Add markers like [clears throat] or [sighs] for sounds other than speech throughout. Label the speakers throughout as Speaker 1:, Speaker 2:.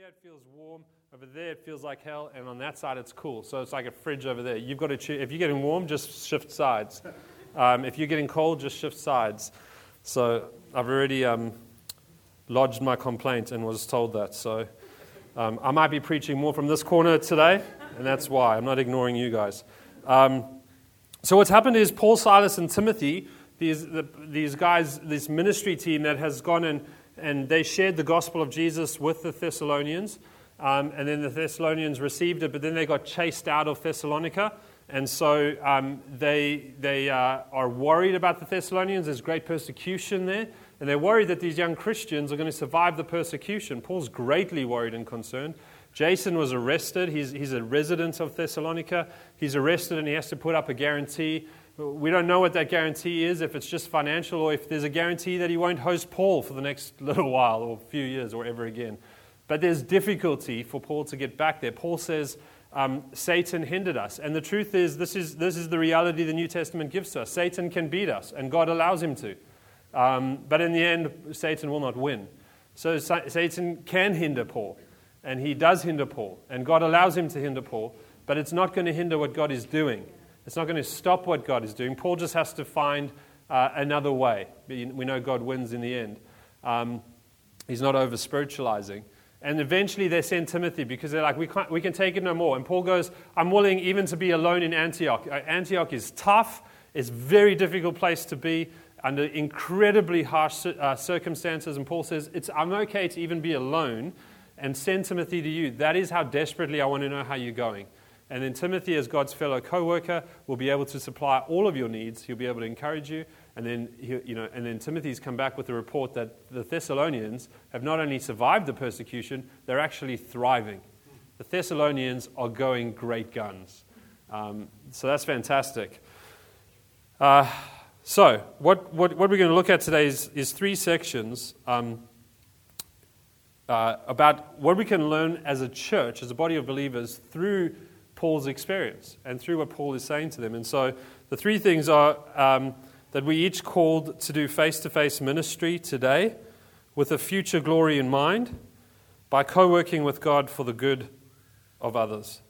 Speaker 1: here it feels warm, over there it feels like hell, and on that side it's cool. So it's like a fridge over there. You've got to choose. If you're getting warm, just shift sides. Um, if you're getting cold, just shift sides. So I've already um, lodged my complaint and was told that. So um, I might be preaching more from this corner today, and that's why. I'm not ignoring you guys. Um, so what's happened is Paul, Silas, and Timothy, these, the, these guys, this ministry team that has gone and, and they shared the gospel of Jesus with the Thessalonians. Um, and then the Thessalonians received it, but then they got chased out of Thessalonica. And so um, they, they uh, are worried about the Thessalonians. There's great persecution there. And they're worried that these young Christians are going to survive the persecution. Paul's greatly worried and concerned. Jason was arrested. He's, he's a resident of Thessalonica. He's arrested and he has to put up a guarantee. We don't know what that guarantee is, if it's just financial or if there's a guarantee that he won't host Paul for the next [laughs] little while or few years or ever again. But there's difficulty for Paul to get back there. Paul says um, Satan hindered us. And the truth is this, is, this is the reality the New Testament gives to us. Satan can beat us, and God allows him to. Um, but in the end, Satan will not win. So Satan can hinder Paul, and he does hinder Paul, and God allows him to hinder Paul, but it's not going to hinder what God is doing. It's not going to stop what God is doing. Paul just has to find uh, another way. We know God wins in the end. Um, he's not over spiritualizing. And eventually they send Timothy because they're like, we, can't, we can take it no more. And Paul goes, I'm willing even to be alone in Antioch. Uh, Antioch is tough, it's a very difficult place to be under incredibly harsh uh, circumstances. And Paul says, it's, I'm okay to even be alone and send Timothy to you. That is how desperately I want to know how you're going. And then Timothy, as God's fellow co worker, will be able to supply all of your needs. He'll be able to encourage you. And then, you know, and then Timothy's come back with a report that the Thessalonians have not only survived the persecution, they're actually thriving. The Thessalonians are going great guns. Um, so that's fantastic. Uh, so, what, what, what, we're going to look at today is, is three sections um, uh, about what we can learn as a church, as a body of believers, through Paul's experience and through what Paul is saying to them. And so, the three things are. Um, that we each called to do face to face ministry today with a future glory in mind by co working with God for the good of others.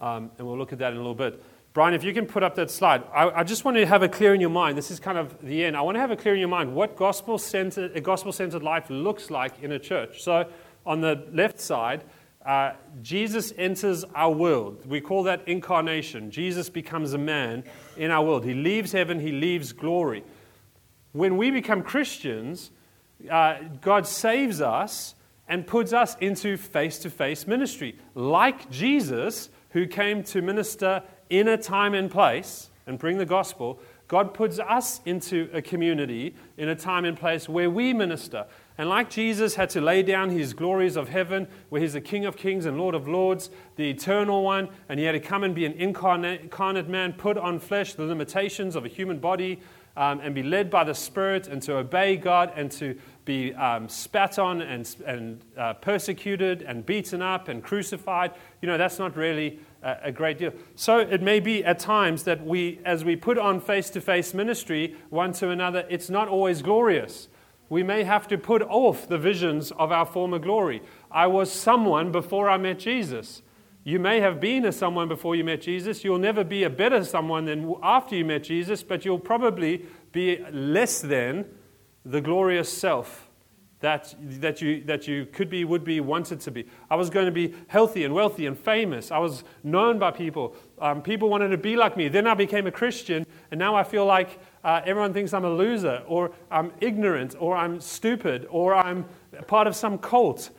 Speaker 1: Um, and we'll look at that in a little bit. Brian, if you can put up that slide, I, I, just want to have it clear in your mind. This is kind of the end. I want to have it clear in your mind what gospel centered, a gospel centered life looks like in a church. So, on the left side, uh, Jesus enters our world. We call that incarnation. Jesus becomes a man in our world. He leaves heaven, he leaves glory. When we become Christians, uh, God saves us and puts us into face to face ministry. Like Jesus, who came to minister in a time and place and bring the gospel, God puts us into a community in a time and place where we minister. And like Jesus had to lay down his glories of heaven, where he's the King of kings and Lord of lords, the eternal one, and he had to come and be an incarnate, man, put on flesh the limitations of a human body, um, and be led by the Spirit, and to obey God, and to be um, spat on and, and uh, persecuted and beaten up and crucified. You know, that's not really a, great deal. So it may be at times that we, as we put on face to face ministry one to another, it's not always glorious we may have to put off the visions of our former glory. I was someone before I met Jesus. You may have been a someone before you met Jesus. You'll never be a better someone than after you met Jesus, but you'll probably be less than the glorious self that, that, you, that you could be, would be, wanted to be. I was going to be healthy and wealthy and famous. I was known by people. Um, people wanted to be like me. Then I became a Christian, and now I feel like uh, everyone thinks I'm a loser, or I'm ignorant, or I'm stupid, or I'm part of some cult.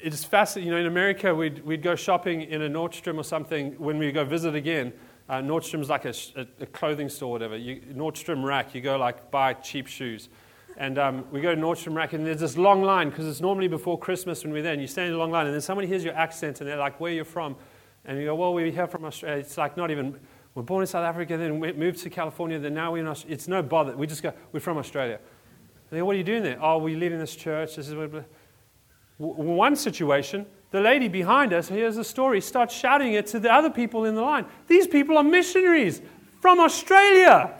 Speaker 1: It's fascinating. You know, in America, we'd, we'd go shopping in a Nordstrom or something when we go visit again. Uh, Nordstrom's like a, a, a, clothing store, or whatever. You, Nordstrom rack, you go like buy cheap shoes. And um, we go to Nordstrom Rack, and there's this long line because it's normally before Christmas when we're there. And you stand in a long line, and then somebody hears your accent, and they're like, "Where are you from?" And you go, "Well, we're here from Australia." It's like not even. We're born in South Africa, then we moved to California, then now we're in Australia. It's no bother. We just go, "We're from Australia." And they go, "What are you doing there?" "Oh, we lead in this church. This is what." One situation, the lady behind us hears the story, starts shouting it to the other people in the line. These people are missionaries from Australia,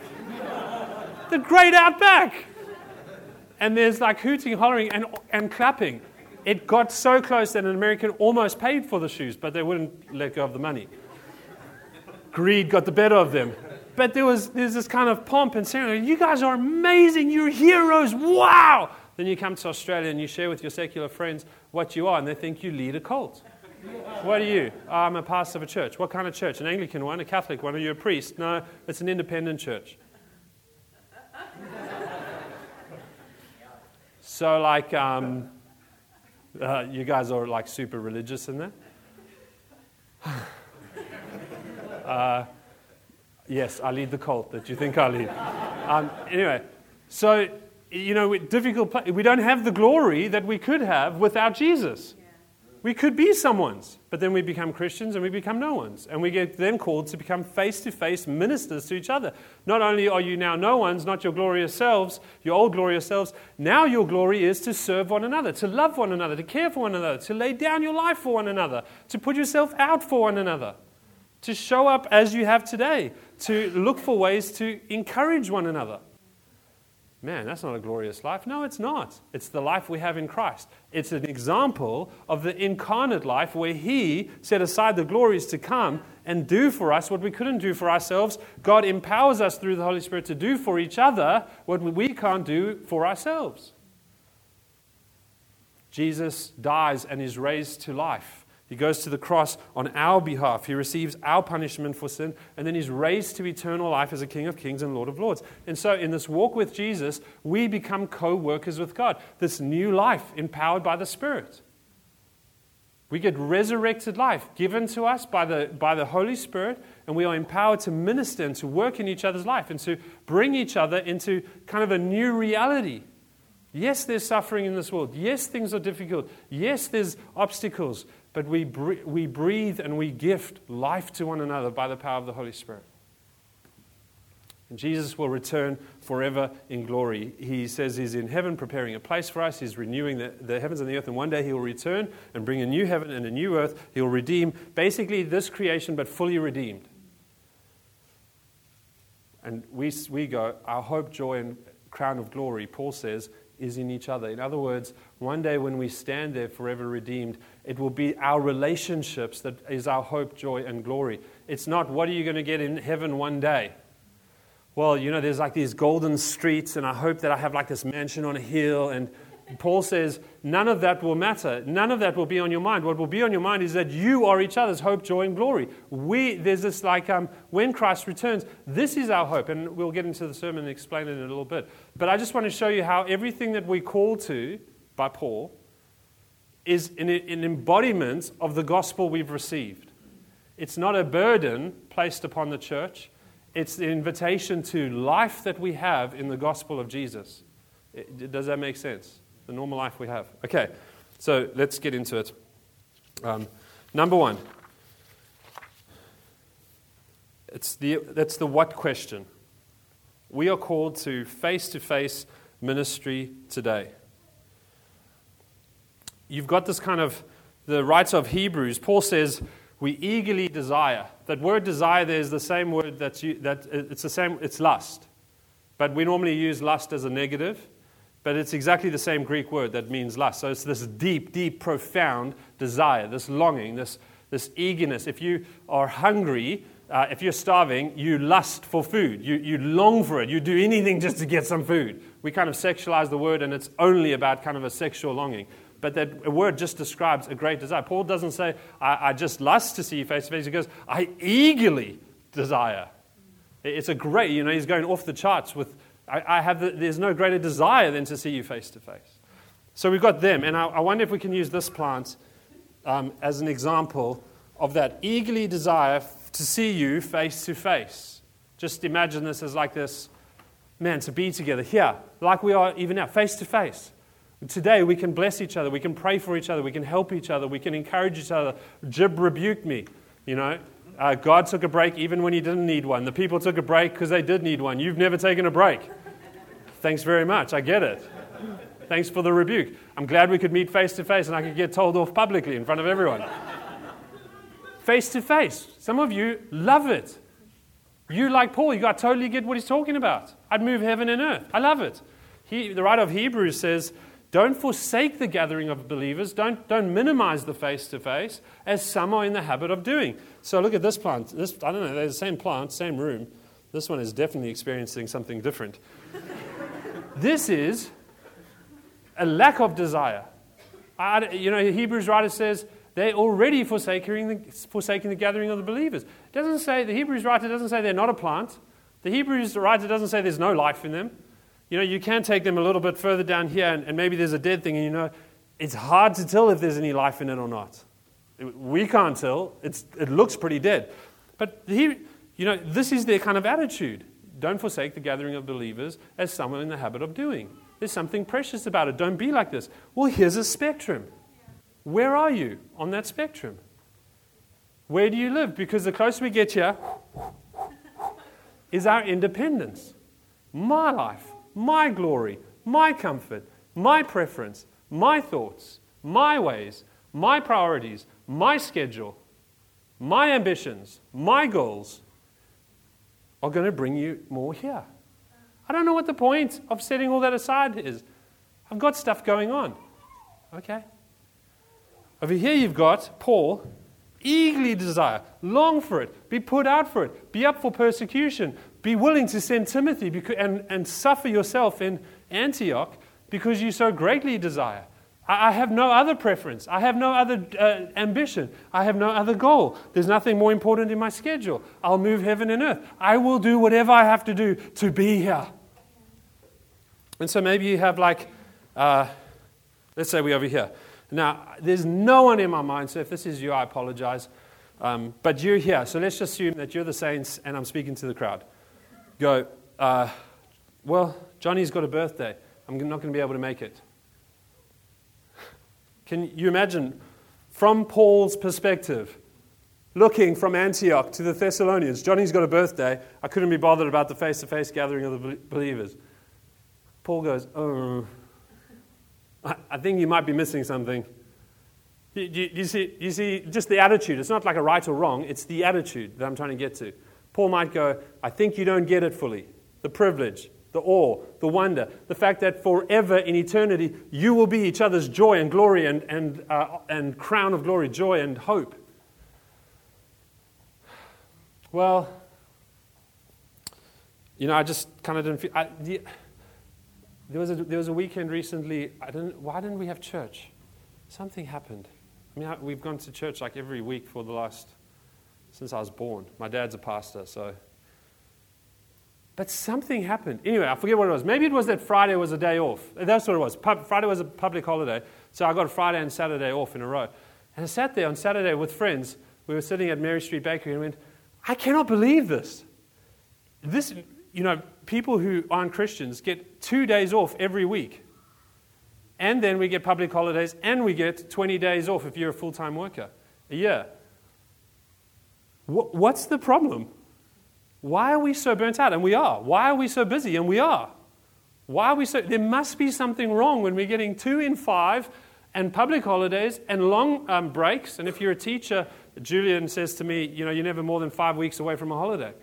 Speaker 1: [laughs] the great outback and there's like hooting, hollering, and, and clapping. It got so close that an American almost paid for the shoes, but they wouldn't let go of the money. Greed got the better of them. But there was there's this kind of pomp and ceremony. You guys are amazing. You're heroes. Wow. Then you come to Australia and you share with your secular friends what you are, and they think you lead a cult. What are you? Oh, I'm a pastor of a church. What kind of church? An Anglican one, a Catholic one? Are you a priest? No, it's an independent church. So, like, um, uh, you guys are like super religious in there? [sighs] uh, yes, I lead the cult that you think I lead. Um, anyway, so, you know, difficult. We don't have the glory that we could have without Jesus. We could be someone's, but then we become Christians and we become no one's. And we get then called to become face to face ministers to each other. Not only are you now no one's, not your glorious selves, your old glorious selves, now your glory is to serve one another, to love one another, to care for one another, to lay down your life for one another, to put yourself out for one another, to show up as you have today, to look for ways to encourage one another. Man, that's not a glorious life. No, it's not. It's the life we have in Christ. It's an example of the incarnate life where He set aside the glories to come and do for us what we couldn't do for ourselves. God empowers us through the Holy Spirit to do for each other what we can't do for ourselves. Jesus dies and is raised to life. He goes to the cross on our behalf. He receives our punishment for sin, and then he's raised to eternal life as a King of Kings and Lord of Lords. And so, in this walk with Jesus, we become co workers with God, this new life empowered by the Spirit. We get resurrected life given to us by the, by the Holy Spirit, and we are empowered to minister and to work in each other's life and to bring each other into kind of a new reality. Yes, there's suffering in this world. Yes, things are difficult. Yes, there's obstacles but we, we breathe and we gift life to one another by the power of the Holy Spirit. And Jesus will return forever in glory. He says he's in heaven preparing a place for us. He's renewing the, the heavens and the earth. And one day he will return and bring a new heaven and a new earth. He will redeem basically this creation, but fully redeemed. And we, we go, our hope, joy, and crown of glory, Paul says, is in each other. In other words, one day when we stand there forever redeemed, it will be our relationships that is our hope, joy, and glory. It's not what are you going to get in heaven one day? Well, you know, there's like these golden streets, and I hope that I have like this mansion on a hill. And Paul says, none of that will matter. None of that will be on your mind. What will be on your mind is that you are each other's hope, joy, and glory. We, there's this like, um, when Christ returns, this is our hope. And we'll get into the sermon and explain it in a little bit. But I just want to show you how everything that we call to by Paul is an, embodiment of the gospel we've received. It's not a burden placed upon the church, it's the invitation to life that we have in the gospel of Jesus. Does that make sense? The normal life we have. Okay, so let's get into it. Um, number one, it's the, that's the what question. We are called to face to face ministry today you've got this kind of the writer of Hebrews. Paul says, "We eagerly desire." That word "desire" there is the same word that's you that it's the same. It's lust, but we normally use lust as a negative. But it's exactly the same Greek word that means lust. So it's this deep, deep, profound desire, this longing, this, this eagerness. If you are hungry, uh, if you're starving, you lust for food. You, you long for it. You do anything just to get some food. We kind of sexualize the word, and it's only about kind of a sexual longing but that word just describes a great desire. Paul doesn't say, I, I just lust to see you face to face. He goes, I eagerly desire. It's a great, you know, he's going off the charts with, I, I have the, there's no greater desire than to see you face to face. So we've got them, and I, I wonder if we can use this plant um, as an example of that eagerly desire to see you face to face. Just imagine this as like this, man, to be together here, like we are even now, face to face. Today, we can bless each other. We can pray for each other. We can help each other. We can encourage each other. Jib rebuked me. You know, uh, God took a break even when he didn't need one. The people took a break because they did need one. You've never taken a break. Thanks very much. I get it. Thanks for the rebuke. I'm glad we could meet face to face and I could get told off publicly in front of everyone. Face to face. Some of you love it. You, like Paul, you got totally get what he's talking about. I'd move heaven and earth. I love it. He, the writer of Hebrews says Don't forsake the gathering of believers. Don't, don't minimize the face to face, as some are in the habit of doing. So look at this plant. This, I don't know, they're the same plant, same room. This one is definitely experiencing something different. [laughs] this is a lack of desire. I, you know, the Hebrews writer says they're already forsaking the, forsaking the gathering of the believers. It doesn't say, the Hebrews writer doesn't say they're not a plant. The Hebrews writer doesn't say there's no life in them. You know, you can take them a little bit further down here, and, and maybe there's a dead thing, and you know, it's hard to tell if there's any life in it or not. We can't tell. It's, it looks pretty dead. But he, you know, this is their kind of attitude. Don't forsake the gathering of believers as some are in the habit of doing. There's something precious about it. Don't be like this. Well, here's a spectrum. Where are you on that spectrum? Where do you live? Because the closer we get here is our independence. My life my glory, my comfort, my preference, my thoughts, my ways, my priorities, my schedule, my ambitions, my goals are going to bring you more here. I don't know what the point of setting all that aside is. I've got stuff going on. Okay? Over here, you've got Paul eagerly desire, long for it, be put out for it, be up for persecution, be willing to send Timothy and, and suffer yourself in Antioch because you so greatly desire. I, I have no other preference. I have no other uh, ambition. I have no other goal. There's nothing more important in my schedule. I'll move heaven and earth. I will do whatever I have to do to be here. And so maybe you have, like, uh, let's say we're over here. Now, there's no one in my mind, so if this is you, I apologize. Um, but you're here, so let's just assume that you're the saints and I'm speaking to the crowd go, uh, Well, Johnny's got a birthday. I'm not going to be able to make it. Can you imagine, from Paul's perspective, looking from Antioch to the Thessalonians, Johnny's got a birthday. I couldn't be bothered about the face to face gathering of the believers. Paul goes, Oh, I think you might be missing something. You, you, you, see, you see, just the attitude. It's not like a right or wrong, it's the attitude that I'm trying to get to. Paul might go, I think you don't get it fully. The privilege, the awe, the wonder, the fact that forever in eternity you will be each other's joy and glory and, and, uh, and crown of glory, joy and hope. Well, you know, I just kind of didn't feel. I, the, there, was a, there was a weekend recently. I didn't, why didn't we have church? Something happened. I mean, we've gone to church like every week for the last since I was born. My dad's a pastor, so. But something happened. Anyway, I forget what it was. Maybe it was that Friday was a day off. That's what it was. Friday was a public holiday. So I got Friday and Saturday off in a row. And I sat there on Saturday with friends. We were sitting at Mary Street Bakery and went, I cannot believe this. This, you know, people who aren't Christians get two days off every week. And then we get public holidays and we get 20 days off if you're a full time worker a year. What's the problem? Why are we so burnt out? And we are. Why are we so busy? And we are. Why are we so. There must be something wrong when we're getting two in five and public holidays and long um, breaks. And if you're a teacher, Julian says to me, you know, you're never more than five weeks away from a holiday.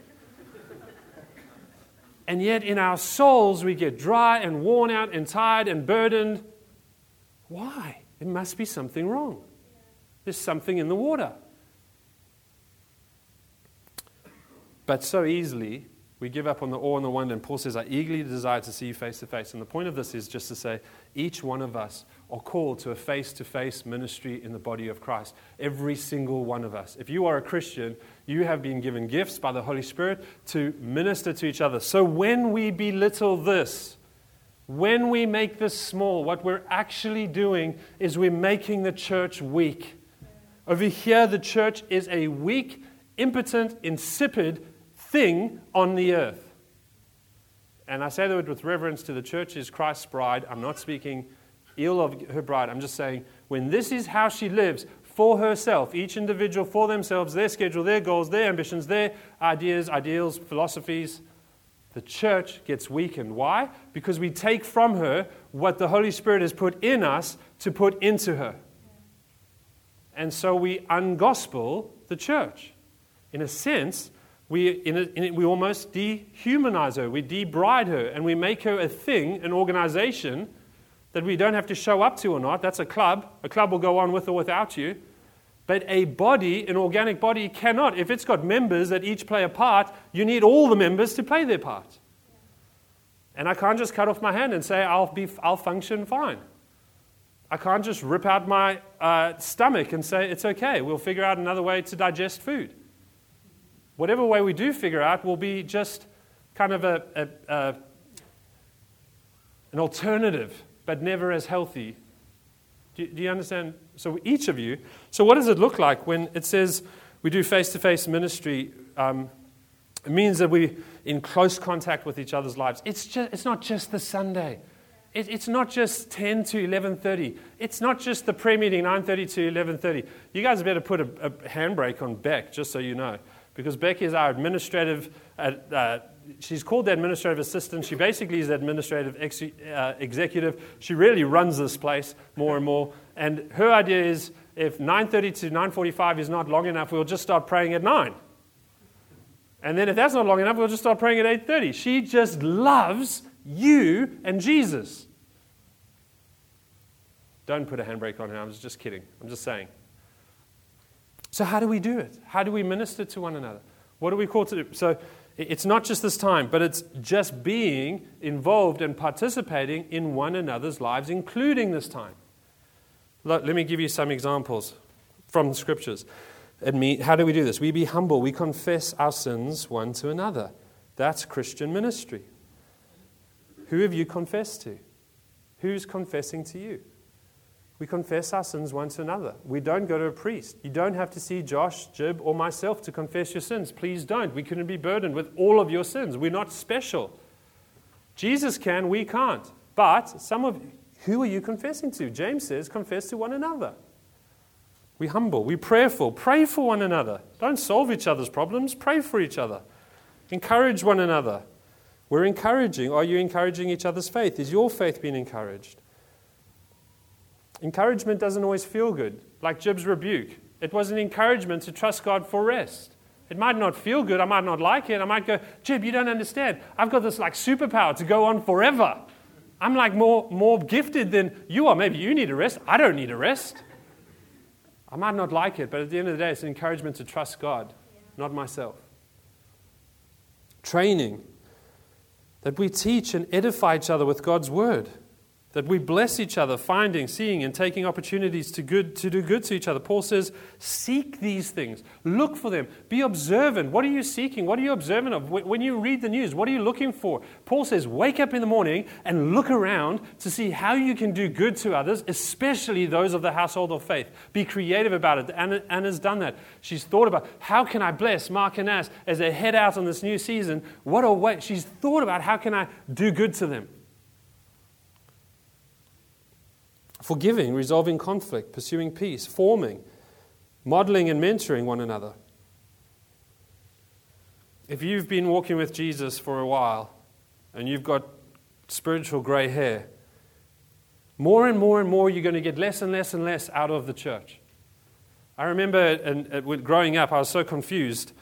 Speaker 1: and yet in our souls, we get dry and worn out and tired and burdened. Why? It must be something wrong. There's something in the water. But so easily, we give up on the awe and the wonder. And Paul says, I eagerly desire to see you face to face. And the point of this is just to say, each one of us are called to a face to face ministry in the body of Christ. Every single one of us. If you are a Christian, you have been given gifts by the Holy Spirit to minister to each other. So when we belittle this, when we make this small, what we're actually doing is we're making the church weak. Over here, the church is a weak, impotent, insipid, thing on the earth. And I say the word with reverence to the church is Christ's bride. I'm not speaking ill of her bride. I'm just saying when this is how she lives for herself, each individual for themselves, their schedule, their goals, their ambitions, their ideas, ideals, philosophies, the church gets weakened. Why? Because we take from her what the Holy Spirit has put in us to put into her. And so we ungospel the church. In a sense, we, in in we almost dehumanize her, we debride her, and we make her a thing, an organization that we don't have to show up to or not. That's a club. A club will go on with or without you. But a body, an organic body, cannot. If it's got members that each play a part, you need all the members to play their part. And I can't just cut off my hand and say, I'll, be, I'll function fine. I can't just rip out my uh, stomach and say, it's okay, we'll figure out another way to digest food. Whatever way we do figure out will be just kind of a, a, a an alternative, but never as healthy. Do, do you understand? So, each of you, so what does it look like when it says we do face to face ministry? Um, it means that we're in close contact with each other's lives. It's, just, it's not just the Sunday. It, it's not just 10 to 11.30. It's not just the prayer meeting, 9.30 to 11.30. You guys better put a, a handbrake on Beck, just so you know. Because Becky is our administrative, uh, uh, she's called the administrative assistant. She basically is the administrative ex- uh, executive. She really runs this place more and more. And her idea is if 9.30 to 9.45 is not long enough, we'll just start praying at 9. And then if that's not long enough, we'll just start praying at 8:30. She just loves you and Jesus. Don't put a handbrake on her. I was just kidding. I'm just saying. So how do we do it? How do we minister to one another? What are we called to do? So it's not just this time, but it's just being involved and participating in one another's lives, including this time. Let me give you some examples from the scriptures. How do we do this? We be humble. We confess our sins one to another. That's Christian ministry. Who have you confessed to? Who's confessing to you? We confess our sins one to another. We don't go to a priest. You don't have to see Josh, Jib, or myself to confess your sins. Please don't. We couldn't be burdened with all of your sins. We're not special. Jesus can, we can't. But some of who are you confessing to? James says, confess to one another. We humble, we prayerful, pray for one another. Don't solve each other's problems, pray for each other. Encourage one another. We're encouraging. Are you encouraging each other's faith? Is your faith being encouraged? Encouragement doesn't always feel good, like Jib's rebuke. It was an encouragement to trust God for rest. It might not feel good. I might not like it. I might go, Jib, you don't understand. I've got this like superpower to go on forever. I'm like more, more gifted than you are. Maybe you need a rest. I don't need a rest. I might not like it, but at the end of the day, it's an encouragement to trust God, not myself. Training that we teach and edify each other with God's word. That we bless each other, finding, seeing, and taking opportunities to, good, to do good to each other. Paul says, Seek these things, look for them, be observant. What are you seeking? What are you observant of? When you read the news, what are you looking for? Paul says, Wake up in the morning and look around to see how you can do good to others, especially those of the household of faith. Be creative about it. Anna, Anna's done that. She's thought about how can I bless Mark and Ass as they head out on this new season. What a way. She's thought about how can I do good to them. Forgiving, resolving conflict, pursuing peace, forming, modeling, and mentoring one another. If you've been walking with Jesus for a while and you've got spiritual gray hair, more and more and more you're going to get less and less and less out of the church. I remember and, growing up, I was so confused.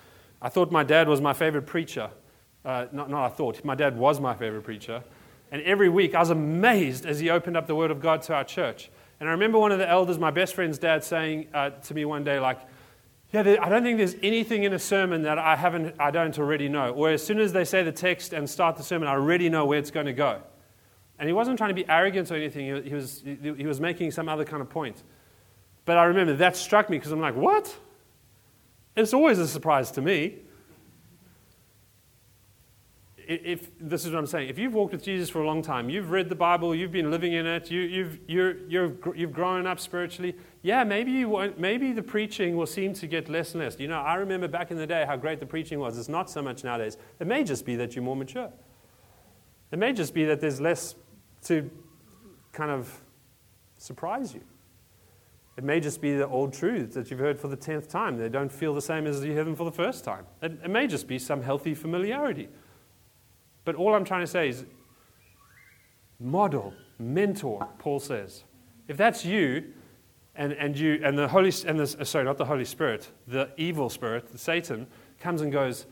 Speaker 1: I thought my dad was my favorite preacher. Uh, not, not I thought, my dad was my favorite preacher. And every week I was amazed as he opened up the Word of God to our church. And I remember one of the elders, my best friend's dad, saying uh, to me one day, like, yeah, I don't think there's anything in a sermon that I haven't, I don't already know. Or as soon as they say the text and start the sermon, I already know where it's going to go. And he wasn't trying to be arrogant or anything. He was, he was making some other kind of point. But I remember that struck me because I'm like, what? It's always a surprise to me if this is what I'm saying, if you've walked with Jesus for a long time, you've read the Bible, you've been living in it, you, you've, you're, you're, you've grown up spiritually, yeah, maybe, you won't, maybe the preaching will seem to get less and less. You know, I remember back in the day how great the preaching was. It's not so much nowadays. It may just be that you're more mature. It may just be that there's less to kind of surprise you. It may just be the old truths that you've heard for the tenth time. They don't feel the same as you heard them for the first time. It, it may just be some healthy familiarity. But all I'm trying to say is model, mentor, Paul says. If that's you, and, and you and the Holy and the, uh, sorry, not the Holy Spirit, the evil spirit, the Satan, comes and goes,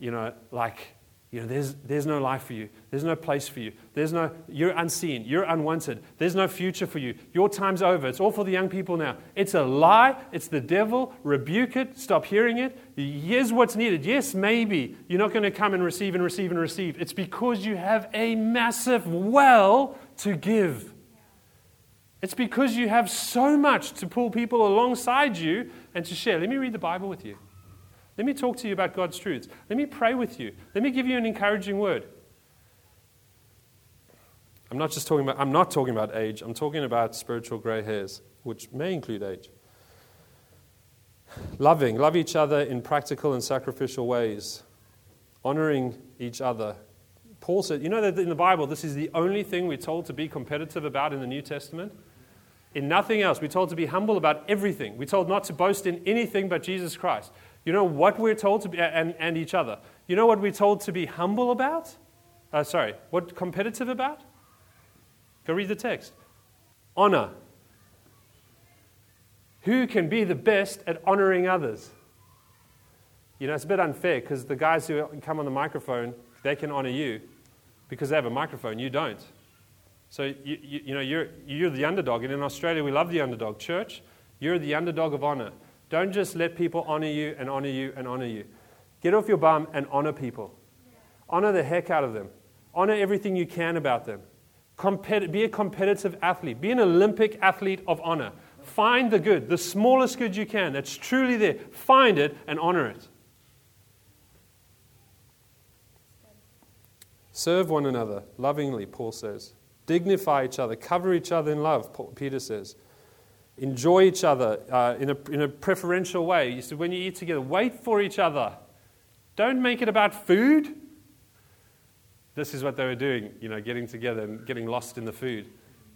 Speaker 1: you know, like You know, there's, there's no life for you. There's no place for you. There's no, you're unseen. You're unwanted. There's no future for you. Your time's over. It's all for the young people now. It's a lie. It's the devil. Rebuke it. Stop hearing it. Here's what's needed. Yes, maybe you're not going to come and receive and receive and receive. It's because you have a massive well to give. It's because you have so much to pull people alongside you and to share. Let me read the Bible with you. Let me talk to you about God's truths. Let me pray with you. Let me give you an encouraging word. I'm not just talking about I'm not talking about age. I'm talking about spiritual gray hairs, which may include age. Loving, love each other in practical and sacrificial ways. Honoring each other. Paul said, you know that in the Bible this is the only thing we're told to be competitive about in the New Testament? In nothing else. We're told to be humble about everything. We're told not to boast in anything but Jesus Christ. You know what we're told to be, and, and each other. You know what we're told to be humble about? Uh, sorry, what competitive about? Go read the text. Honor. Who can be the best at honoring others? You know, it's a bit unfair because the guys who come on the microphone, they can honor you because they have a microphone. You don't. So, you, you, you know, you're, you're the underdog. And in Australia, we love the underdog. Church, you're the underdog of honor. Don't just let people honor you and honor you and honor you. Get off your bum and honor people. Honor the heck out of them. Honor everything you can about them. Compet- be a competitive athlete. Be an Olympic athlete of honor. Find the good, the smallest good you can that's truly there. Find it and honor it. Serve one another lovingly, Paul says. Dignify each other. Cover each other in love, Peter says enjoy each other uh, in, a, in a preferential way. You said, when you eat together, wait for each other. Don't make it about food. This is what they were doing, you know, getting together and getting lost in the food.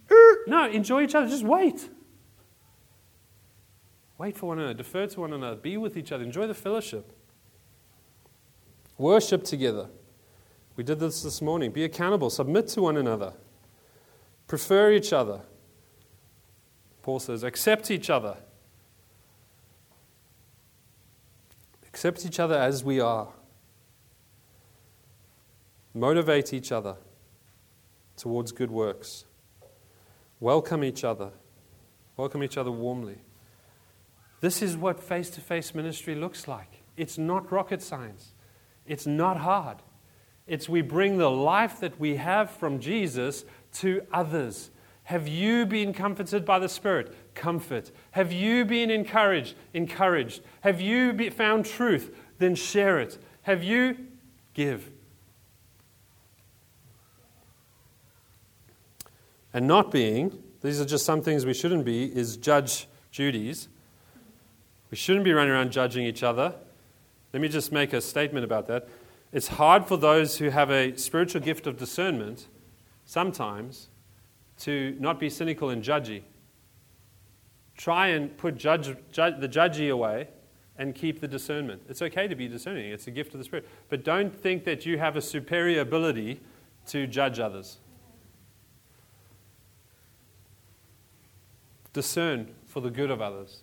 Speaker 1: [clears throat] No, enjoy each other. Just wait. Wait for one another. Defer to one another. Be with each other. Enjoy the fellowship. Worship together. We did this this morning. Be accountable. Submit to one another. Prefer each other. Paul says, accept each other. Accept each other as we are. Motivate each other towards good works. Welcome each other. Welcome each other warmly. This is what face to face ministry looks like. It's not rocket science, it's not hard. It's we bring the life that we have from Jesus to others. Have you been comforted by the Spirit? Comfort. Have you been encouraged? Encouraged. Have you found truth? Then share it. Have you? Give. And not being, these are just some things we shouldn't be, is judge Judy's. We shouldn't be running around judging each other. Let me just make a statement about that. It's hard for those who have a spiritual gift of discernment sometimes to not be cynical and judgy. Try and put judge, judge, the judgy away and keep the discernment. It's okay to be discerning, it's a gift of the Spirit. But don't think that you have a superior ability to judge others. Discern for the good of others.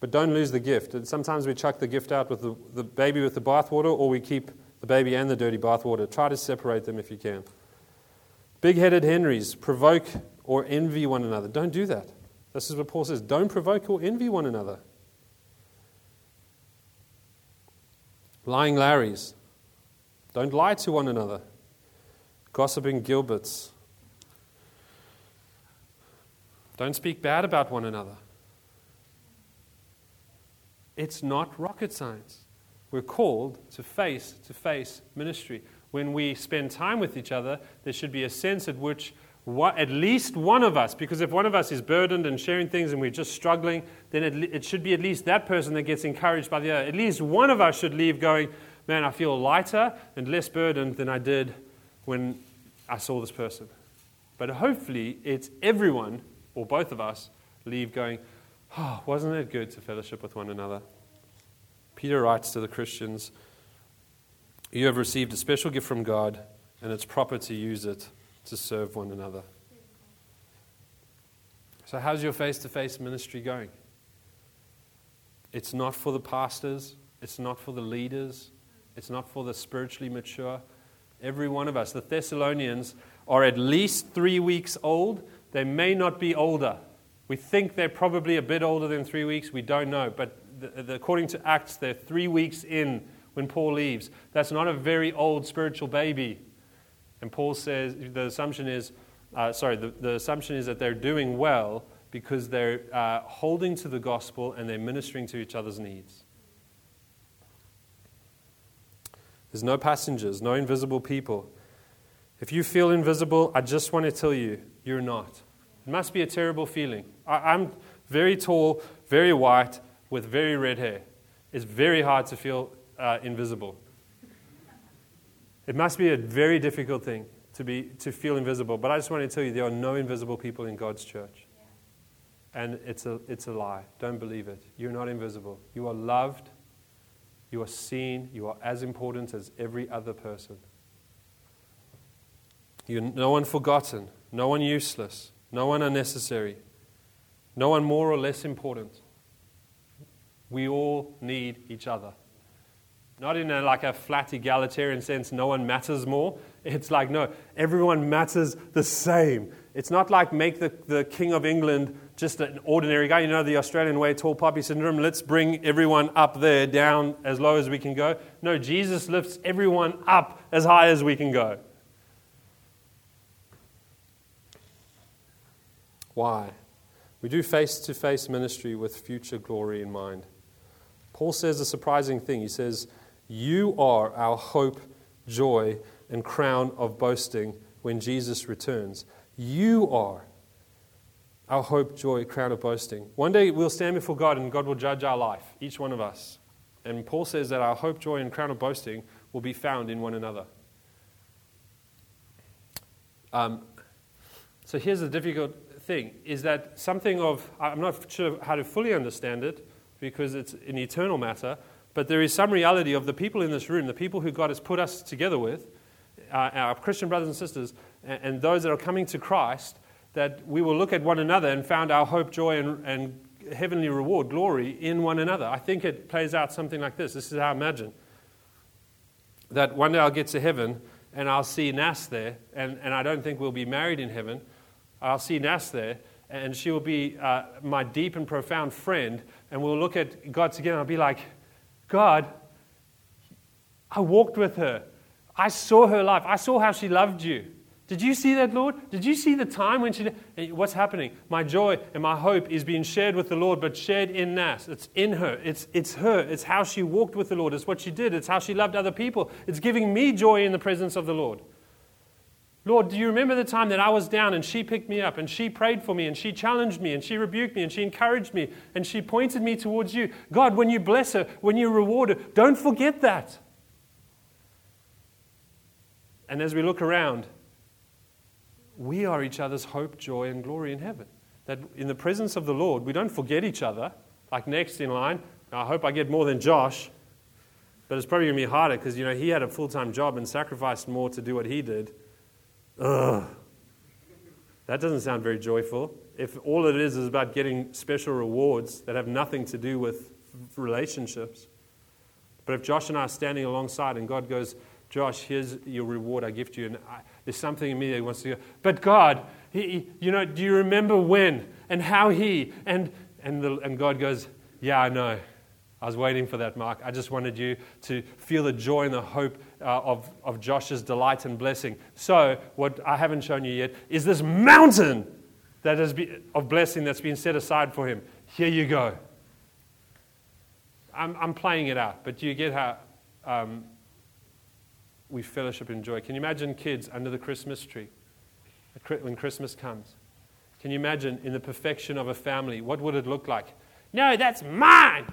Speaker 1: But don't lose the gift. And sometimes we chuck the gift out with the, the baby with the bathwater, or we keep the baby and the dirty bathwater. Try to separate them if you can. Big headed Henrys provoke or envy one another. Don't do that. This is what Paul says. Don't provoke or envy one another. Lying Larrys. Don't lie to one another. Gossiping Gilberts. Don't speak bad about one another. It's not rocket science. We're called to face to face ministry when we spend time with each other, there should be a sense at which at least one of us, because if one of us is burdened and sharing things and we're just struggling, then it, it should be at least that person that gets encouraged by the other. At least one of us should leave going, Man, I feel lighter and less burdened than I did when I saw this person. But hopefully, it's everyone, or both of us, leave going, Oh, wasn't it good to fellowship with one another? Peter writes to the Christians, you have received a special gift from God, and it's proper to use it to serve one another. So, how's your face to face ministry going? It's not for the pastors, it's not for the leaders, It's not for the spiritually mature. Every one of us, the Thessalonians, are at least three weeks old. They may not be older. We think they're probably a bit older than three weeks. We don't know. But the, the, according to Acts, they're three weeks in when Paul leaves. That's not a very old spiritual baby. And Paul says the assumption is, uh, sorry, the, the assumption is that they're doing well because they're uh, holding to the gospel and they're ministering to each other's needs. There's no passengers, no invisible people. If you feel invisible, I just want to tell you, you're not. It must be a terrible feeling. I, am very tall, very white, with very red hair. It's very hard to feel uh, invisible. It must be a very difficult thing to, be, to feel invisible. But I just want to tell you, there are no invisible people in God's church. And it's a, it's a lie. Don't believe it. You're not invisible. You are loved. You are seen. You are as important as every other person. You're no one forgotten, no one useless, no one unnecessary, no one more or less important. We all need each other. Not in a, like a flat egalitarian sense, no one matters more. It's like, no, everyone matters the same. It's not like make the, the King of England just an ordinary guy. You know, the Australian way, tall poppy syndrome. Let's bring everyone up there, down as low as we can go. No, Jesus lifts everyone up as high as we can go. Why? We do face to face ministry with future glory in mind. Paul says a surprising thing. He says, You are our hope, joy, and crown of boasting when Jesus returns. You are our hope, joy, crown of boasting. One day we'll stand before God and God will judge our life, each one of us. And Paul says that our hope, joy, and crown of boasting will be found in one another. Um, so here's the difficult thing is that something of, I'm not sure how to fully understand it because it's an eternal matter, but there is some reality of the people in this room, the people who God has put us together with, uh, our Christian brothers and sisters, and, and, those that are coming to Christ, that we will look at one another and found our hope, joy, and, and heavenly reward, glory in one another. I think it plays out something like this. This is how I imagine. That one day I'll get to heaven and I'll see Nas there, and, and I don't think we'll be married in heaven. I'll see Nas there, and she will be uh, my deep and profound friend, and we'll look at God together, and I'll be like, God, I walked with her. I saw her life. I saw how she loved you. Did you see that, Lord? Did you see the time when she? What's happening? My joy and my hope is being shared with the Lord, but shared in Nas. It's in her. It's, it's her. It's how she walked with the Lord. It's what she did. It's how she loved other people. It's giving me joy in the presence of the Lord. Lord, do you remember the time that I was down and she picked me up and she prayed for me and she challenged me and she rebuked me and she encouraged me and she pointed me towards you? God, when you bless her, when you reward her, don't forget that. And as we look around, we are each other's hope, joy, and glory in heaven. That in the presence of the Lord, we don't forget each other. Like next in line, I hope I get more than Josh, but it's probably going to be harder because you know he had a full time job and sacrificed more to do what he did. Ugh. That doesn't sound very joyful. If all it is is about getting special rewards that have nothing to do with relationships. But if Josh and I are standing alongside and God goes, Josh, here's your reward I give to you, and I, there's something in me that wants to go, but God, he, you know, do you remember when and how he, and, and, the, and God goes, yeah, I know. I was waiting for that, Mark. I just wanted you to feel the joy and the hope uh, of, of Josh's delight and blessing. So, what I haven't shown you yet is this mountain that has of blessing that's been set aside for him. Here you go. I'm, I'm playing it out, but do you get how um, we fellowship and joy? Can you imagine kids under the Christmas tree when Christmas comes? Can you imagine in the perfection of a family, what would it look like? No, that's mine.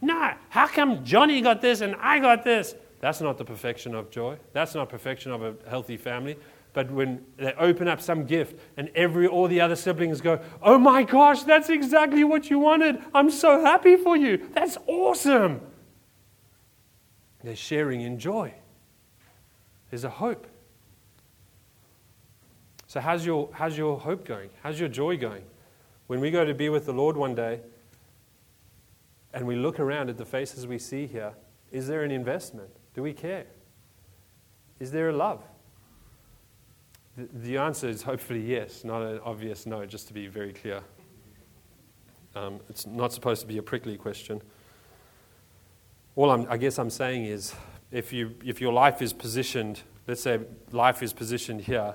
Speaker 1: No, how come Johnny got this and I got this? That's not the perfection of joy. That's not perfection of a healthy family. But when they open up some gift and every all the other siblings go, "Oh my gosh, that's exactly what you wanted. I'm so happy for you. That's awesome." They're sharing in joy. There's a hope. So how's your how's your hope going? How's your joy going? When we go to be with the Lord one day and we look around at the faces we see here, is there an investment? Do we care? Is there a love? The, the answer is hopefully yes, not an obvious no, just to be very clear. Um, it's not supposed to be a prickly question. All I'm, I guess I'm saying is if, you, if your life is positioned, let's say life is positioned here,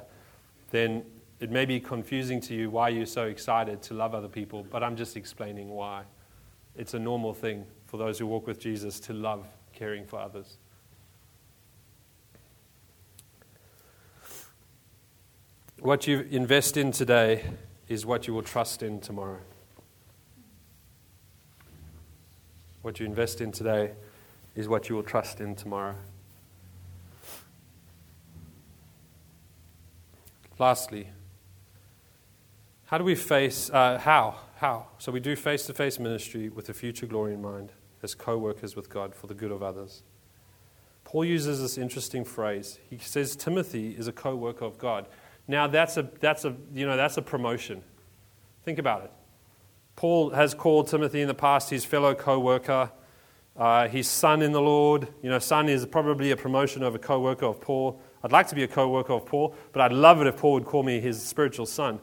Speaker 1: then it may be confusing to you why you're so excited to love other people, but I'm just explaining why. It's a normal thing for those who walk with Jesus to love caring for others. What you invest in today is what you will trust in tomorrow. What you invest in today is what you will trust in tomorrow. Lastly, how do we face, uh, how? How? So we do face to face ministry with a future glory in mind as co workers with God for the good of others. Paul uses this interesting phrase. He says Timothy is a co worker of God. Now, that's a, that's, a, you know, that's a promotion. Think about it. Paul has called Timothy in the past his fellow co worker, uh, his son in the Lord. You know, son is probably a promotion of a co worker of Paul. I'd like to be a co worker of Paul, but I'd love it if Paul would call me his spiritual son.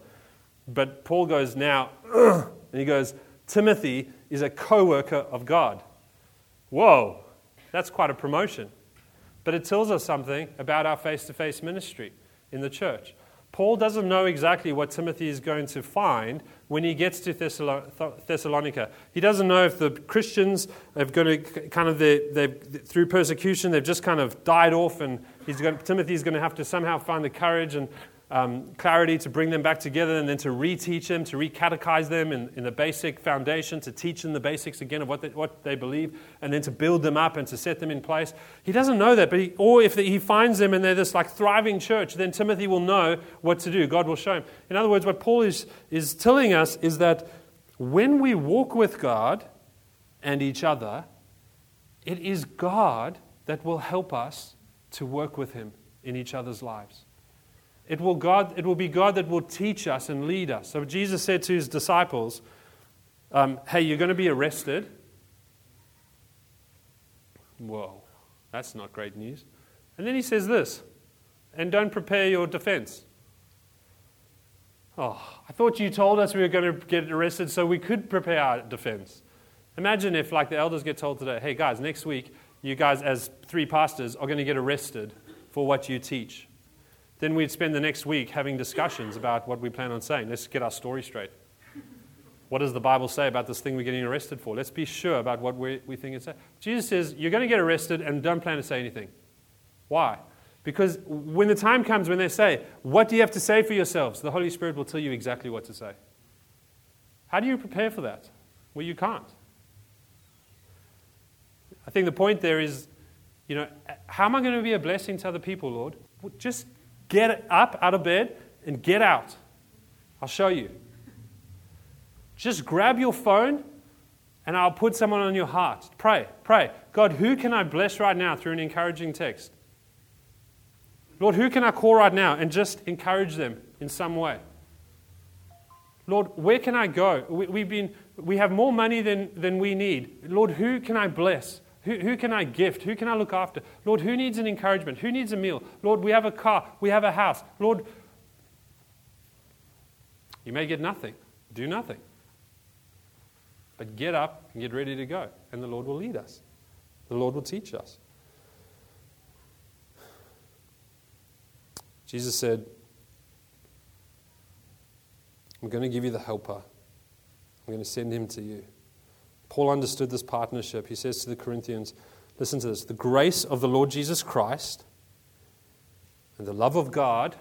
Speaker 1: But Paul goes now, [clears throat] and he goes, Timothy is a co worker of God. Whoa, that's quite a promotion. But it tells us something about our face to face ministry in the church. Paul doesn't know exactly what Timothy is going to find when he gets to Thessalonica. He doesn't know if the Christians have got to kind of, they, through persecution, they've just kind of died off, and he's going, Timothy's going to have to somehow find the courage and um, clarity to bring them back together and then to reteach them, to recatechize them in, in the basic foundation, to teach them the basics again of what they, what they believe, and then to build them up and to set them in place. He doesn't know that, but he, or if he finds them and they're this like thriving church, then Timothy will know what to do. God will show him. In other words, what Paul is, is telling us is that when we walk with God and each other, it is God that will help us to work with Him in each other's lives. It will, God, it will be God that will teach us and lead us. So Jesus said to his disciples, um, Hey, you're going to be arrested. Whoa, that's not great news. And then he says this, and don't prepare your defense. Oh, I thought you told us we were going to get arrested so we could prepare our defense. Imagine if, like the elders get told today, hey guys, next week, you guys, as three pastors, are going to get arrested for what you teach. Then we'd spend the next week having discussions about what we plan on saying. Let's get our story straight. What does the Bible say about this thing we're getting arrested for? Let's be sure about what we, we think it's. Jesus says, You're going to get arrested and don't plan to say anything. Why? Because when the time comes when they say, What do you have to say for yourselves? the Holy Spirit will tell you exactly what to say. How do you prepare for that? Well, you can't. I think the point there is, you know, how am I going to be a blessing to other people, Lord? Just Get up out of bed and get out. I'll show you. Just grab your phone and I'll put someone on your heart. Pray, pray. God, who can I bless right now through an encouraging text? Lord, who can I call right now and just encourage them in some way? Lord, where can I go? We, have been, we have more money than, than we need. Lord, who can I bless? Who, who can I gift? Who can I look after? Lord, who needs an encouragement? Who needs a meal? Lord, we have a car. We have a house. Lord, you may get nothing. Do nothing. But get up and get ready to go, and the Lord will lead us. The Lord will teach us. Jesus said, I'm going to give you the helper. I'm going to send him to you. Paul understood this partnership. He says to the Corinthians, listen to this the grace of the Lord Jesus Christ and the love of God.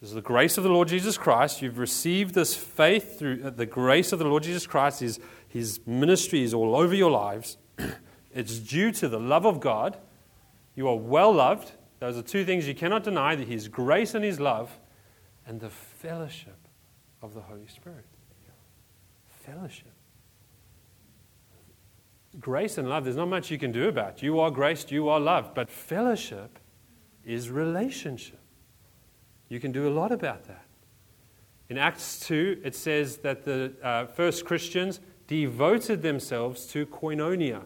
Speaker 1: This is the grace of the Lord Jesus Christ. You've received this faith through uh, the grace of the Lord Jesus Christ. His, his ministry is all over your lives. [clears throat] it's due to the love of God. You are well loved. Those are two things you cannot deny that His grace and His love, and the fellowship of the Holy Spirit. Fellowship grace and love, there's not much you can do about. You are graced, you are loved. But fellowship is relationship. You can do a lot about that. In Acts 2, it says that the uh, first Christians devoted themselves to koinonia,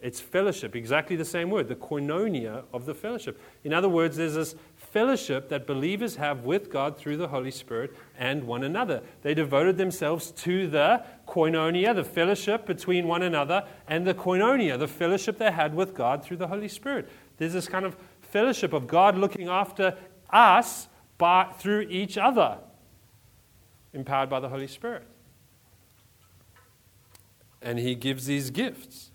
Speaker 1: It's fellowship, exactly the same word, the koinonia of the fellowship. In other words, there's this fellowship that believers have with God through the Holy Spirit and one another. They devoted themselves to the koinonia, the fellowship between one another, and the koinonia, the fellowship they had with God through the Holy Spirit. There's this kind of fellowship of God looking after us by, through each other, empowered by the Holy Spirit. And He gives these gifts.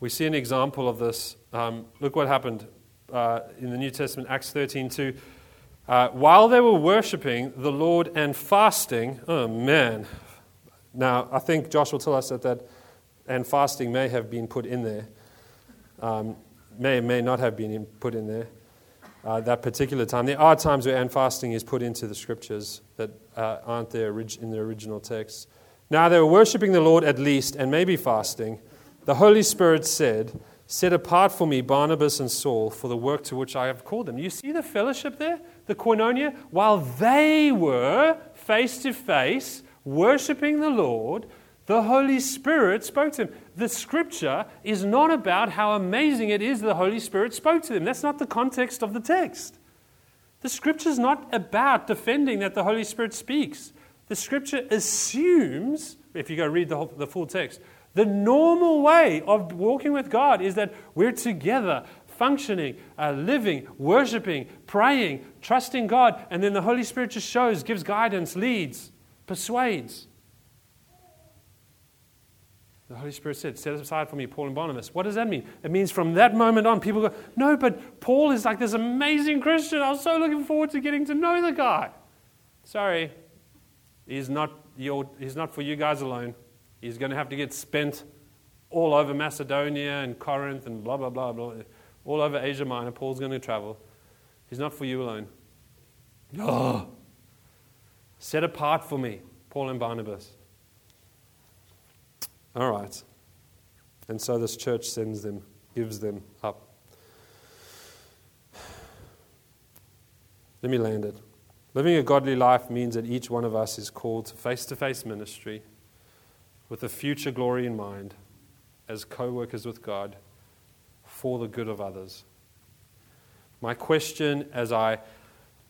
Speaker 1: We see an example of this. Um, look what happened uh, in the New Testament, Acts 13 2. Uh, while they were worshiping the Lord and fasting, oh man. Now, I think Josh will tell us that that and fasting may have been put in there, um, may may not have been in, put in there. Uh, that particular time. There are times where and fasting is put into the scriptures that uh, aren't there in the original text. Now they were worshiping the Lord at least, and maybe fasting the Holy Spirit said, Set apart for me Barnabas and Saul for the work to which I have called them. You see the fellowship there? The koinonia? While they were face to face worshiping the Lord, the Holy Spirit spoke to them. The scripture is not about how amazing it is the Holy Spirit spoke to them. That's not the context of the text. The scripture is not about defending that the Holy Spirit speaks. The scripture assumes, if you go read the, whole, the full text, the normal way of walking with God is that we're together, functioning, uh, living, worshiping, praying, trusting God, and then the Holy Spirit just shows, gives guidance, leads, persuades. The Holy Spirit said, Set aside for me Paul and Barnabas. What does that mean? It means from that moment on, people go, No, but Paul is like this amazing Christian. I was so looking forward to getting to know the guy. Sorry, he's not, your, he's not for you guys alone. He's going to have to get spent all over Macedonia and Corinth and blah, blah, blah, blah. All over Asia Minor. Paul's going to travel. He's not for you alone. Oh, set apart for me, Paul and Barnabas. All right. And so this church sends them, gives them up. Let me land it. Living a godly life means that each one of us is called to face to face ministry with a future glory in mind as co workers with God for the good of others. My question as I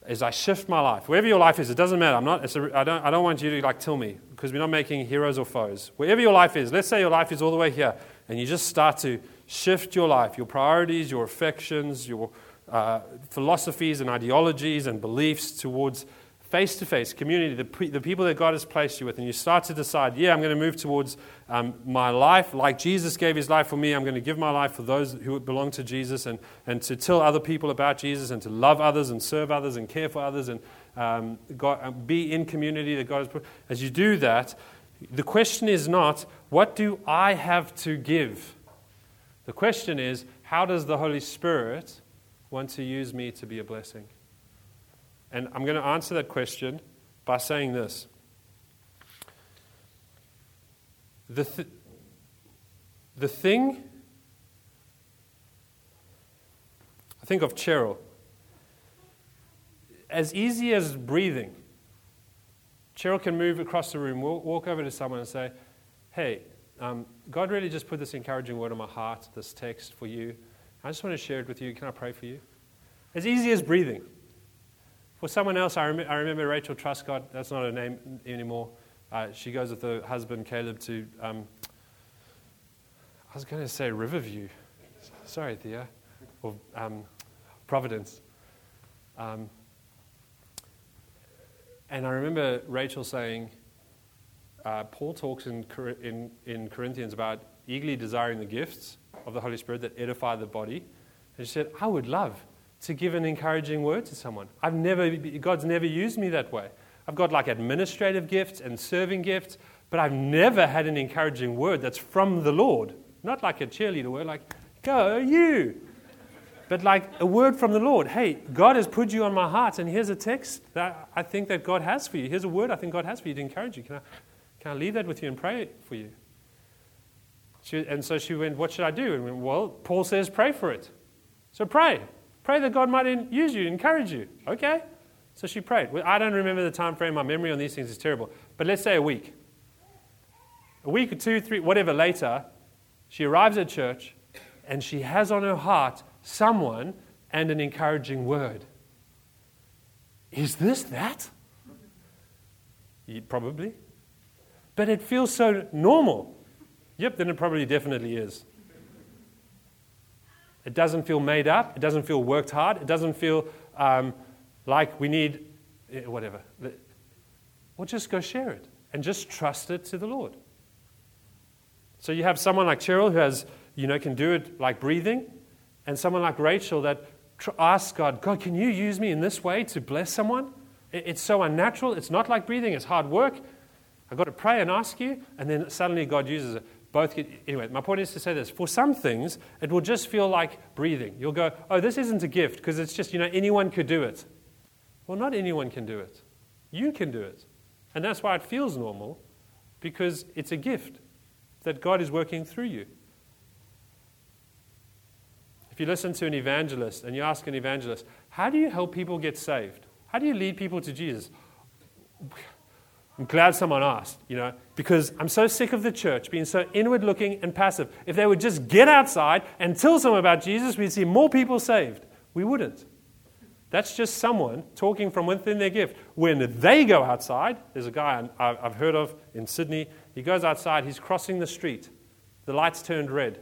Speaker 1: as I shift my life, wherever your life is, it doesn't matter. I'm not, a, I, don't, I don't want you to like tell me because we're not making heroes or foes. Wherever your life is, let's say your life is all the way here, and you just start to shift your life, your priorities, your affections, your uh, philosophies and ideologies and beliefs towards face to face community, the, the people that God has placed you with, and you start to decide, yeah, I'm going to move towards um, my life like Jesus gave his life for me. I'm going to give my life for those who belong to Jesus and, and to tell other people about Jesus and to love others and serve others and care for others and um, God, uh, be in community that God has put. As you do that, the question is not, what do I have to give? The question is, how does the Holy Spirit want to use me to be a blessing? And I'm going to answer that question by saying this. The, th- the thing, I think of Cheryl, as easy as breathing. Cheryl can move across the room, walk over to someone and say, Hey, um, God really just put this encouraging word on my heart, this text for you. I just want to share it with you. Can I pray for you? As easy as breathing. For someone else, I, rem- I remember Rachel Truscott, that's not her name anymore. Uh, she goes with her husband Caleb to, um, I was going to say Riverview. Sorry, Thea. Or um, Providence. Um, and I remember Rachel saying, uh, Paul talks in, in, in Corinthians about eagerly desiring the gifts of the Holy Spirit that edify the body. And she said, I would love to give an encouraging word to someone. I've never, God's never used me that way. I've got like administrative gifts and serving gifts, but I've never had an encouraging word that's from the Lord. Not like a cheerleader word, like, go you. But like a word from the Lord. Hey, God has put you on my heart, and here's a text that I think that God has for you. Here's a word I think God has for you to encourage you. Can I, can I leave that with you and pray for you? She, and so she went, What should I do? And went, Well, Paul says pray for it. So pray. Pray that God might use you, encourage you. Okay? So she prayed. I don't remember the time frame. My memory on these things is terrible. But let's say a week. A week or two, three, whatever later, She arrives at church and she has on her heart someone and an encouraging word. Is this that? Probably. But it feels so normal. Yep, then it probably definitely is. It doesn't feel made up. It doesn't feel worked hard. It doesn't feel um, like we need eh, whatever. Well, just go share it and just trust it to the Lord. So you have someone like Cheryl who has, you know, can do it like breathing, and someone like Rachel that tr- asks God, God, can you use me in this way to bless someone? It's so unnatural. It's not like breathing. It's hard work. I've got to pray and ask you, and then suddenly God uses it. Both get, anyway, my point is to say this. For some things, it will just feel like breathing. You'll go, oh, this isn't a gift because it's just, you know, anyone could do it. Well, not anyone can do it. You can do it. And that's why it feels normal because it's a gift that God is working through you. If you listen to an evangelist and you ask an evangelist, how do you help people get saved? How do you lead people to Jesus? I'm glad someone asked, you know, because I'm so sick of the church being so inward looking and passive. If they would just get outside and tell someone about Jesus, we'd see more people saved. We wouldn't. That's just someone talking from within their gift. When they go outside, there's a guy I've heard of in Sydney. He goes outside, he's crossing the street. The lights turned red.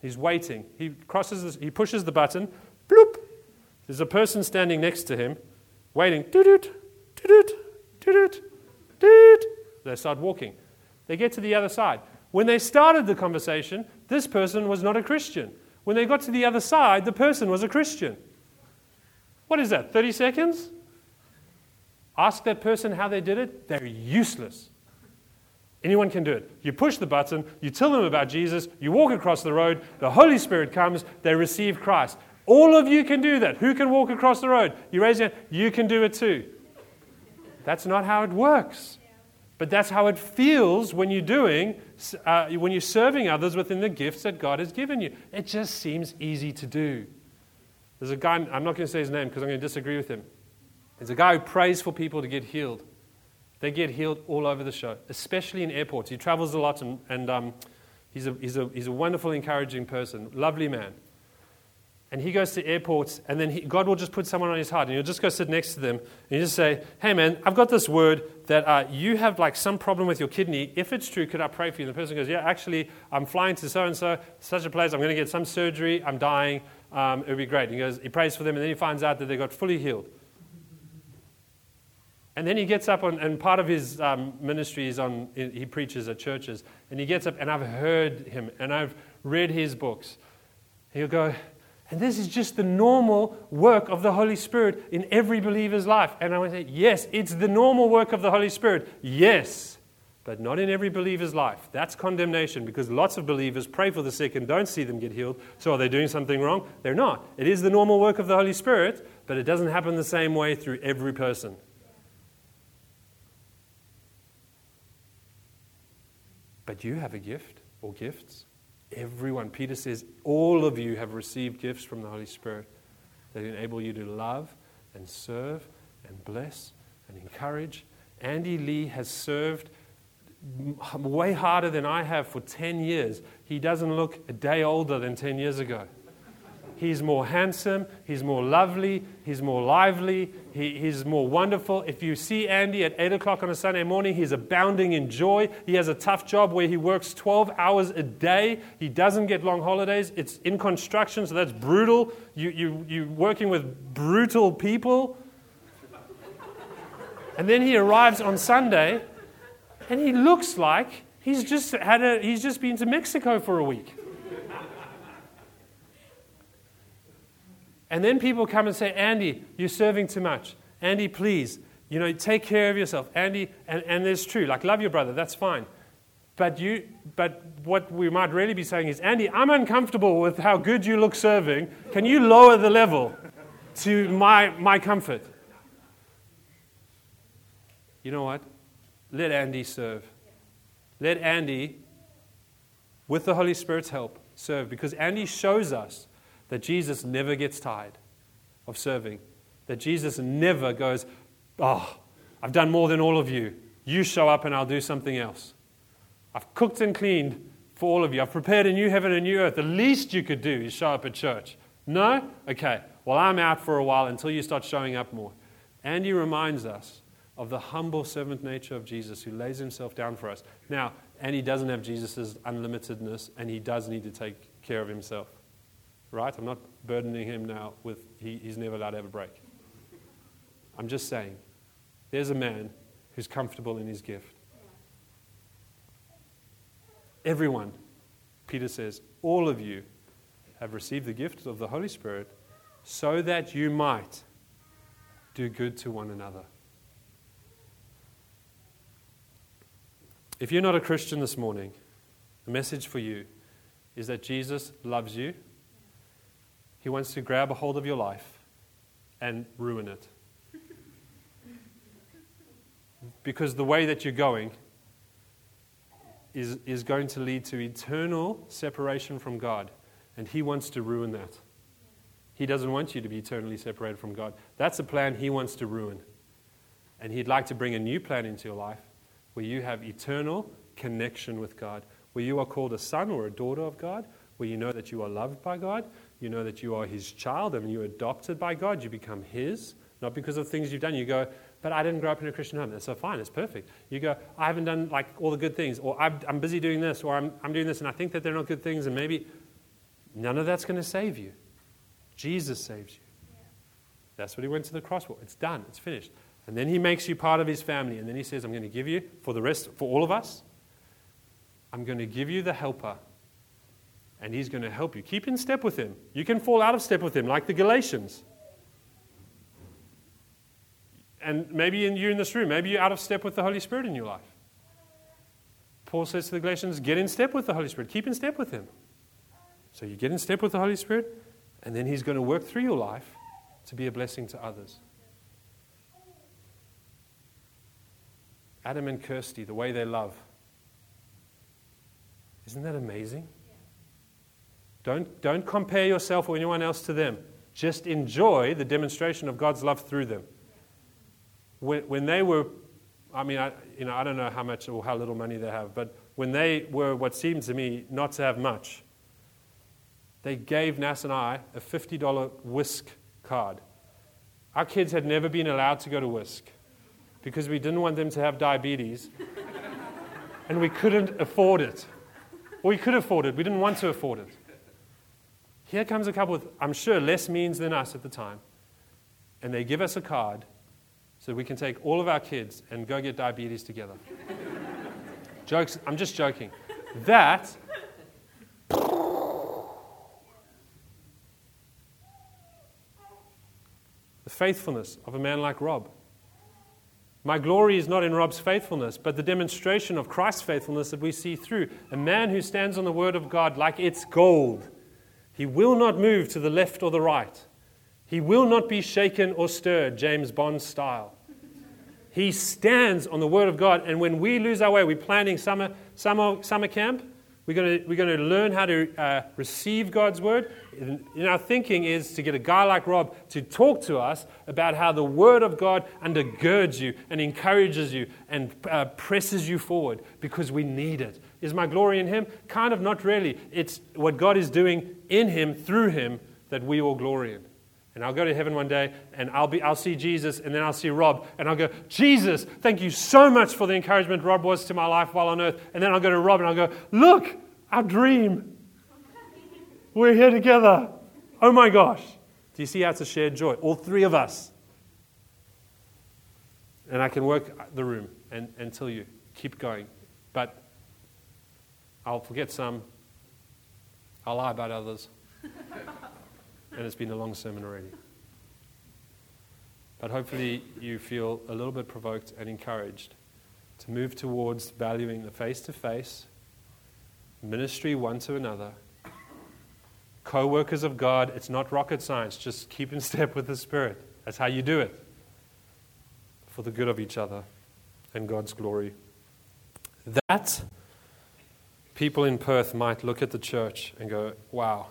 Speaker 1: He's waiting. He crosses, he pushes the button, bloop. There's a person standing next to him, waiting. Doot, doot, doot, they start walking. They get to the other side. When they started the conversation, this person was not a Christian. When they got to the other side, the person was a Christian. What is that, 30 seconds? Ask that person how they did it. They're useless. Anyone can do it. You push the button, you tell them about Jesus, you walk across the road, the Holy Spirit comes, they receive Christ. All of you can do that. Who can walk across the road? You raise your hand, you can do it too. That's not how it works. But that's how it feels when you're doing, uh, when you're serving others within the gifts that God has given you. It just seems easy to do. There's a guy, I'm not going to say his name because I'm going to disagree with him. There's a guy who prays for people to get healed. They get healed all over the show, especially in airports. He travels a lot and, and um, he's, a, he's, a, he's a wonderful, encouraging person, lovely man and he goes to airports, and then he, God will just put someone on his heart, and you'll just go sit next to them, and you just say, Hey, man, I've got this word that uh, you have like some problem with your kidney. If it's true, could I pray for you? And the person goes, Yeah, actually, I'm flying to so and so, such a place. I'm going to get some surgery. I'm dying. Um, it would be great. And he goes, He prays for them, and then he finds out that they got fully healed. And then he gets up, on, and part of his um, ministry is on, he preaches at churches. And he gets up, and I've heard him, and I've read his books. He'll go, and this is just the normal work of the Holy Spirit in every believer's life. And I would say, yes, it's the normal work of the Holy Spirit. Yes, but not in every believer's life. That's condemnation because lots of believers pray for the sick and don't see them get healed. So are they doing something wrong? They're not. It is the normal work of the Holy Spirit, but it doesn't happen the same way through every person. But you have a gift or gifts. Everyone. Peter says, all of you have received gifts from the Holy Spirit that enable you to love and serve and bless and encourage. Andy Lee has served way harder than I have for 10 years. He doesn't look a day older than 10 years ago. He's more handsome, he's more lovely, he's more lively, he, he's more wonderful. If you see Andy at 8 o'clock on a Sunday morning, he's abounding in joy. He has a tough job where he works 12 hours a day. He doesn't get long holidays. It's in construction, so that's brutal. You, you, you're working with brutal people. And then he arrives on Sunday, and he looks like he's just, had a, he's just been to Mexico for a week. And then people come and say, Andy, you're serving too much. Andy, please, you know, take care of yourself. Andy, and, and it's true, like, love your brother, that's fine. But, you, but what we might really be saying is, Andy, I'm uncomfortable with how good you look serving. Can you lower the level to my, my comfort? You know what? Let Andy serve. Let Andy, with the Holy Spirit's help, serve. Because Andy shows us that Jesus never gets tired of serving, that Jesus never goes, Oh, I've done more than all of you. You show up and I'll do something else. I've cooked and cleaned for all of you. I've prepared a new heaven and new earth. The least you could do is show up at church. No? Okay. Well, I'm out for a while until you start showing up more. And he reminds us of the humble servant nature of Jesus who lays himself down for us. Now, and he doesn't have Jesus' unlimitedness, and he does need to take care of himself. Right? I'm not burdening him now with he, he's never allowed to have a break. I'm just saying, there's a man who's comfortable in his gift. Everyone, Peter says, all of you have received the gift of the Holy Spirit so that you might do good to one another. If you're not a Christian this morning, the message for you is that Jesus loves you. He wants to grab a hold of your life and ruin it. Because the way that you're going is, is going to lead to eternal separation from God. And He wants to ruin that. He doesn't want you to be eternally separated from God. That's a plan He wants to ruin. And He'd like to bring a new plan into your life where you have eternal connection with God, where you are called a son or a daughter of God, where you know that you are loved by God, you know that you are His child, and you're adopted by God, you become His, not because of things you've done. You go, but I didn't grow up in a Christian home. That's so fine, it's perfect. You go, I haven't done like all the good things, or I'm, I'm busy doing this, or I'm, I'm doing this, and I think that they're not good things, and maybe none of that's going to save you. Jesus saves you. That's what he went to the cross for. It's done, it's finished. And then he makes you part of his family, and then he says, I'm going to give you, for the rest, for all of us, I'm going to give you the helper and he's going to help you. Keep in step with him. You can fall out of step with him, like the Galatians. And maybe in, you're in this room, maybe you're out of step with the Holy Spirit in your life. Paul says to the Galatians, get in step with the Holy Spirit, keep in step with him. So you get in step with the Holy Spirit, and then he's going to work through your life to be a blessing to others. Adam and Kirsty, the way they love. Isn't that amazing? Don't, don't compare yourself or anyone else to them. Just enjoy the demonstration of God's love through them. When, when they were, I mean, I, you know, I don't know how much or how little money they have, but when they were what seemed to me not to have much, they gave Nas and I a $50 whisk card. Our kids had never been allowed to go to whisk because we didn't want them to have diabetes [laughs] and we couldn't afford it. Or we could afford it, we didn't want to afford it. Here comes a couple with, I'm sure, less means than us at the time. And they give us a card so we can take all of our kids and go get diabetes together. [laughs] Jokes, I'm just joking. That the faithfulness of a man like Rob. My glory is not in Rob's faithfulness, but the demonstration of Christ's faithfulness that we see through. A man who stands on the word of God like it's gold he will not move to the left or the right. He will not be shaken or stirred, James Bond style. He stands on the Word of God. And when we lose our way, we're planning summer, summer, summer camp. We're going to, we're to learn how to uh, receive God's Word. In our thinking is to get a guy like Rob to talk to us about how the Word of God undergirds you and encourages you and uh, presses you forward because we need it. Is my glory in him? Kind of not really. It's what God is doing in him, through him, that we all glory in. And I'll go to heaven one day and I'll, be, I'll see Jesus and then I'll see Rob and I'll go, Jesus, thank you so much for the encouragement Rob was to my life while on earth. And then I'll go to Rob and I'll go, look, our dream. We're here together. Oh my gosh. Do you see how it's a shared joy? All three of us. And I can work the room and, and tell you, keep going. But I'll forget some. I'll lie about others. [laughs] and it's been a long sermon already. But hopefully, you feel a little bit provoked and encouraged to move towards valuing the face to face, ministry one to another, co workers of God. It's not rocket science, just keep in step with the Spirit. That's how you do it for the good of each other and God's glory. That people in Perth might look at the church and go, wow,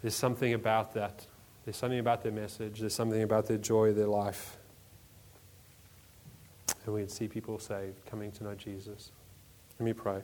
Speaker 1: there's something about that. There's something about their message. There's something about their joy, their life. And we'd see people saved, coming to know Jesus. Let me pray.